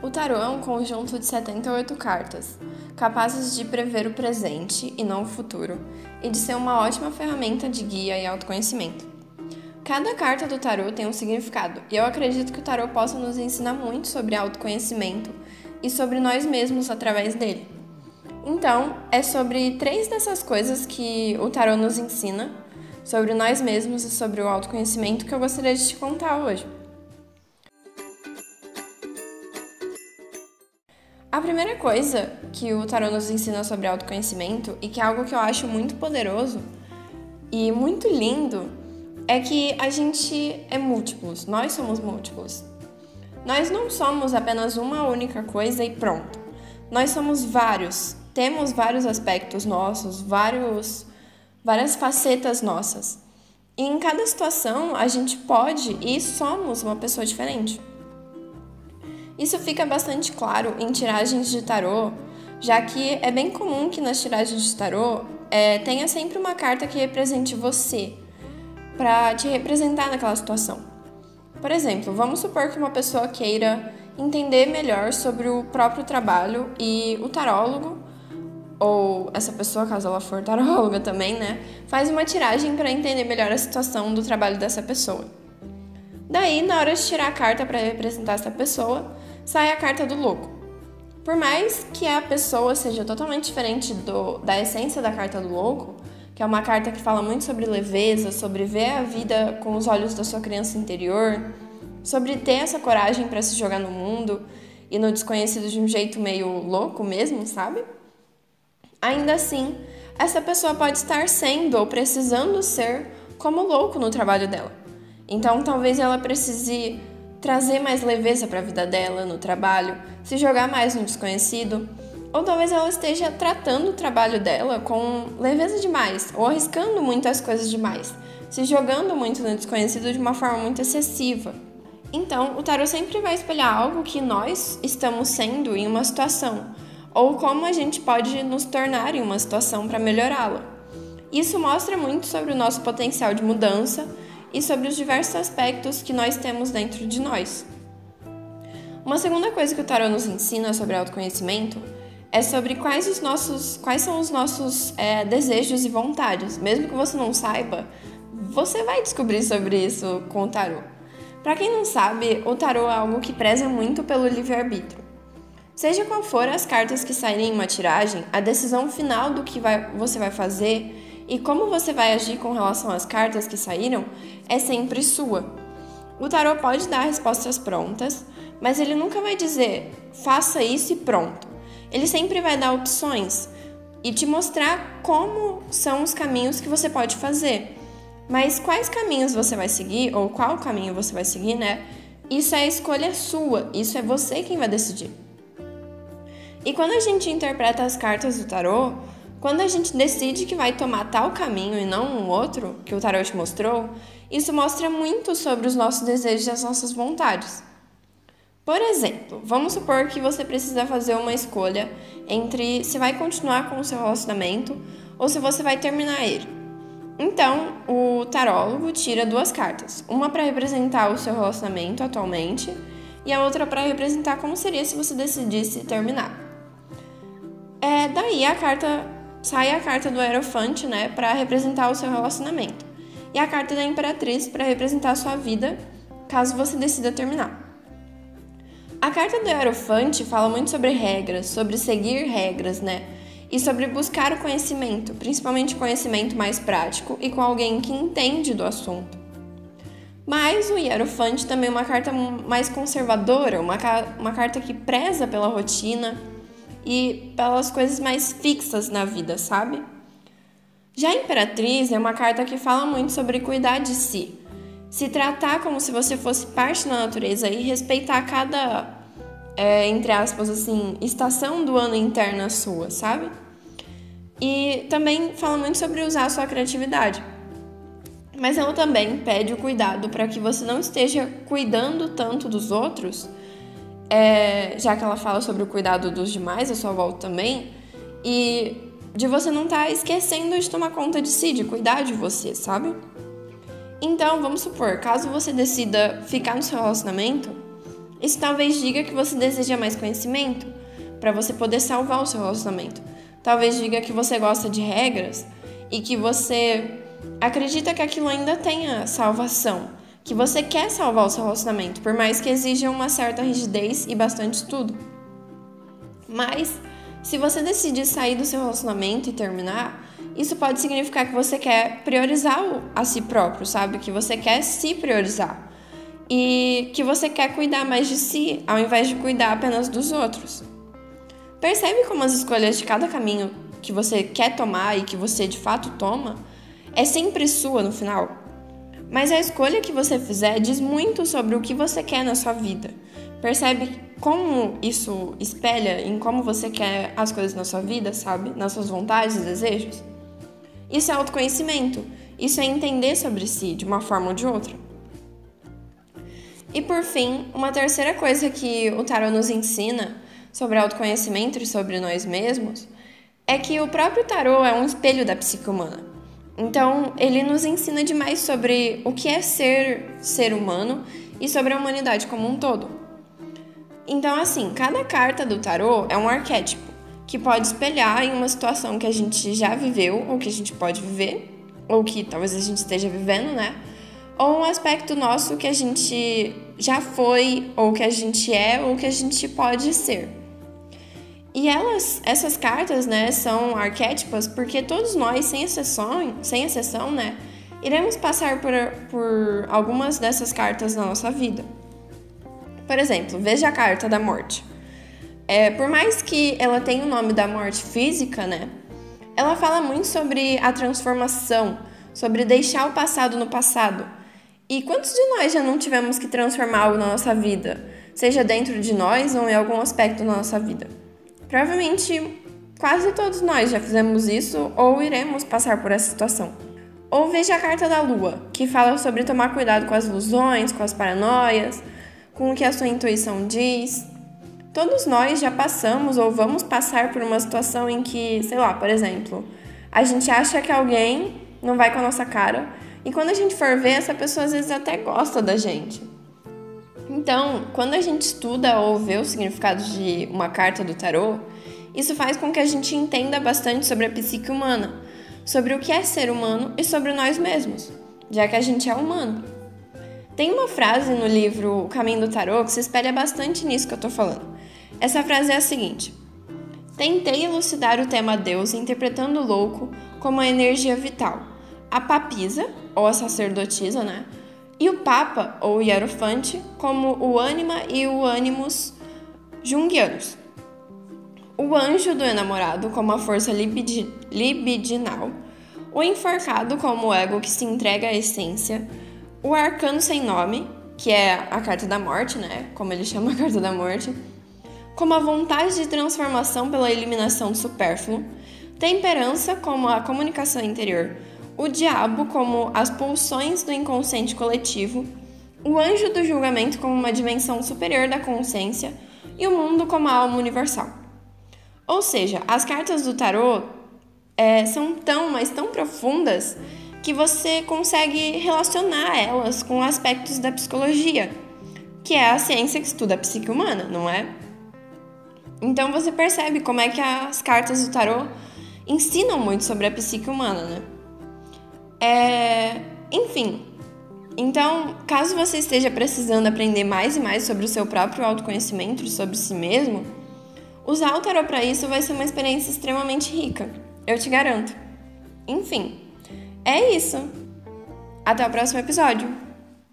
O tarô é um conjunto de 78 cartas, capazes de prever o presente e não o futuro, e de ser uma ótima ferramenta de guia e autoconhecimento. Cada carta do tarô tem um significado, e eu acredito que o tarô possa nos ensinar muito sobre autoconhecimento e sobre nós mesmos através dele. Então, é sobre três dessas coisas que o tarô nos ensina, sobre nós mesmos e sobre o autoconhecimento, que eu gostaria de te contar hoje. A primeira coisa que o tarô nos ensina sobre autoconhecimento e que é algo que eu acho muito poderoso e muito lindo é que a gente é múltiplos, nós somos múltiplos. Nós não somos apenas uma única coisa e pronto. Nós somos vários, temos vários aspectos nossos, vários várias facetas nossas. E em cada situação a gente pode e somos uma pessoa diferente. Isso fica bastante claro em tiragens de tarô, já que é bem comum que nas tiragens de tarô é, tenha sempre uma carta que represente você, para te representar naquela situação. Por exemplo, vamos supor que uma pessoa queira entender melhor sobre o próprio trabalho e o tarólogo, ou essa pessoa, caso ela for taróloga também, né, faz uma tiragem para entender melhor a situação do trabalho dessa pessoa. Daí, na hora de tirar a carta para representar essa pessoa, sai a carta do louco. Por mais que a pessoa seja totalmente diferente do, da essência da carta do louco, que é uma carta que fala muito sobre leveza, sobre ver a vida com os olhos da sua criança interior, sobre ter essa coragem para se jogar no mundo e no desconhecido de um jeito meio louco mesmo, sabe? Ainda assim, essa pessoa pode estar sendo ou precisando ser como louco no trabalho dela. Então, talvez ela precise trazer mais leveza para a vida dela no trabalho, se jogar mais no desconhecido, ou talvez ela esteja tratando o trabalho dela com leveza demais, ou arriscando muitas coisas demais, se jogando muito no desconhecido de uma forma muito excessiva. Então, o tarot sempre vai espelhar algo que nós estamos sendo em uma situação, ou como a gente pode nos tornar em uma situação para melhorá-la. Isso mostra muito sobre o nosso potencial de mudança e sobre os diversos aspectos que nós temos dentro de nós. Uma segunda coisa que o tarot nos ensina sobre autoconhecimento é sobre quais, os nossos, quais são os nossos é, desejos e vontades. Mesmo que você não saiba, você vai descobrir sobre isso com o tarot. Para quem não sabe, o tarot é algo que preza muito pelo livre-arbítrio. Seja qual for as cartas que saírem em uma tiragem, a decisão final do que vai, você vai fazer e como você vai agir com relação às cartas que saíram é sempre sua. O tarot pode dar respostas prontas, mas ele nunca vai dizer faça isso e pronto. Ele sempre vai dar opções e te mostrar como são os caminhos que você pode fazer. Mas quais caminhos você vai seguir ou qual caminho você vai seguir, né? Isso é escolha sua, isso é você quem vai decidir. E quando a gente interpreta as cartas do tarot, quando a gente decide que vai tomar tal caminho e não um outro, que o tarot mostrou, isso mostra muito sobre os nossos desejos e as nossas vontades. Por exemplo, vamos supor que você precisa fazer uma escolha entre se vai continuar com o seu relacionamento ou se você vai terminar ele. Então, o tarólogo tira duas cartas, uma para representar o seu relacionamento atualmente e a outra para representar como seria se você decidisse terminar. É daí a carta sai a carta do Aerofante, né, para representar o seu relacionamento, e a carta da Imperatriz para representar a sua vida, caso você decida terminar. A carta do Aerofante fala muito sobre regras, sobre seguir regras, né? E sobre buscar o conhecimento, principalmente conhecimento mais prático e com alguém que entende do assunto. Mas o Hierofante também é uma carta mais conservadora, uma, uma carta que preza pela rotina, e pelas coisas mais fixas na vida, sabe? Já a Imperatriz é uma carta que fala muito sobre cuidar de si, se tratar como se você fosse parte da natureza e respeitar cada, é, entre aspas, assim, estação do ano interna sua, sabe? E também fala muito sobre usar a sua criatividade. Mas ela também pede o cuidado para que você não esteja cuidando tanto dos outros é, já que ela fala sobre o cuidado dos demais, a sua volta também, e de você não estar tá esquecendo de tomar conta de si, de cuidar de você, sabe? Então, vamos supor, caso você decida ficar no seu relacionamento, Isso talvez diga que você deseja mais conhecimento para você poder salvar o seu relacionamento. Talvez diga que você gosta de regras e que você acredita que aquilo ainda tenha salvação, que você quer salvar o seu relacionamento, por mais que exija uma certa rigidez e bastante estudo. Mas se você decidir sair do seu relacionamento e terminar, isso pode significar que você quer priorizar a si próprio, sabe? Que você quer se priorizar. E que você quer cuidar mais de si, ao invés de cuidar apenas dos outros. Percebe como as escolhas de cada caminho que você quer tomar e que você de fato toma é sempre sua no final. Mas a escolha que você fizer diz muito sobre o que você quer na sua vida. Percebe como isso espelha em como você quer as coisas na sua vida, sabe? Nas suas vontades e desejos? Isso é autoconhecimento. Isso é entender sobre si de uma forma ou de outra. E por fim, uma terceira coisa que o tarot nos ensina sobre autoconhecimento e sobre nós mesmos é que o próprio tarot é um espelho da psique humana. Então, ele nos ensina demais sobre o que é ser ser humano e sobre a humanidade como um todo. Então, assim, cada carta do tarot é um arquétipo que pode espelhar em uma situação que a gente já viveu ou que a gente pode viver, ou que talvez a gente esteja vivendo, né? Ou um aspecto nosso que a gente já foi, ou que a gente é, ou que a gente pode ser. E elas, essas cartas, né, são arquétipas porque todos nós, sem exceção, sem exceção, né, iremos passar por, por algumas dessas cartas na nossa vida. Por exemplo, veja a carta da morte. É, por mais que ela tenha o nome da morte física, né? Ela fala muito sobre a transformação, sobre deixar o passado no passado. E quantos de nós já não tivemos que transformar algo na nossa vida, seja dentro de nós ou em algum aspecto da nossa vida? Provavelmente quase todos nós já fizemos isso ou iremos passar por essa situação. Ou veja a carta da lua, que fala sobre tomar cuidado com as ilusões, com as paranoias, com o que a sua intuição diz. Todos nós já passamos ou vamos passar por uma situação em que, sei lá, por exemplo, a gente acha que alguém não vai com a nossa cara e quando a gente for ver, essa pessoa às vezes até gosta da gente. Então, quando a gente estuda ou vê o significado de uma carta do tarô, isso faz com que a gente entenda bastante sobre a psique humana, sobre o que é ser humano e sobre nós mesmos, já que a gente é humano. Tem uma frase no livro O Caminho do Tarô que se espelha bastante nisso que eu tô falando. Essa frase é a seguinte: Tentei elucidar o tema Deus interpretando o louco como a energia vital, a papisa, ou a sacerdotisa, né? E o Papa, ou Hierofante, como o ânima e o animus jungianos. O anjo do enamorado como a força libidi libidinal, o enforcado como o ego que se entrega à essência, o arcano sem nome, que é a carta da morte, né? Como ele chama a carta da morte, como a vontade de transformação pela eliminação do supérfluo, temperança como a comunicação interior, o diabo como as pulsões do inconsciente coletivo, o anjo do julgamento como uma dimensão superior da consciência e o mundo como a alma universal. Ou seja, as cartas do tarô é, são tão, mas tão profundas que você consegue relacionar elas com aspectos da psicologia, que é a ciência que estuda a psique humana, não é? Então você percebe como é que as cartas do tarô ensinam muito sobre a psique humana, né? É... Enfim, então, caso você esteja precisando aprender mais e mais sobre o seu próprio autoconhecimento sobre si mesmo, usar o tarô para isso vai ser uma experiência extremamente rica, eu te garanto. Enfim, é isso. Até o próximo episódio.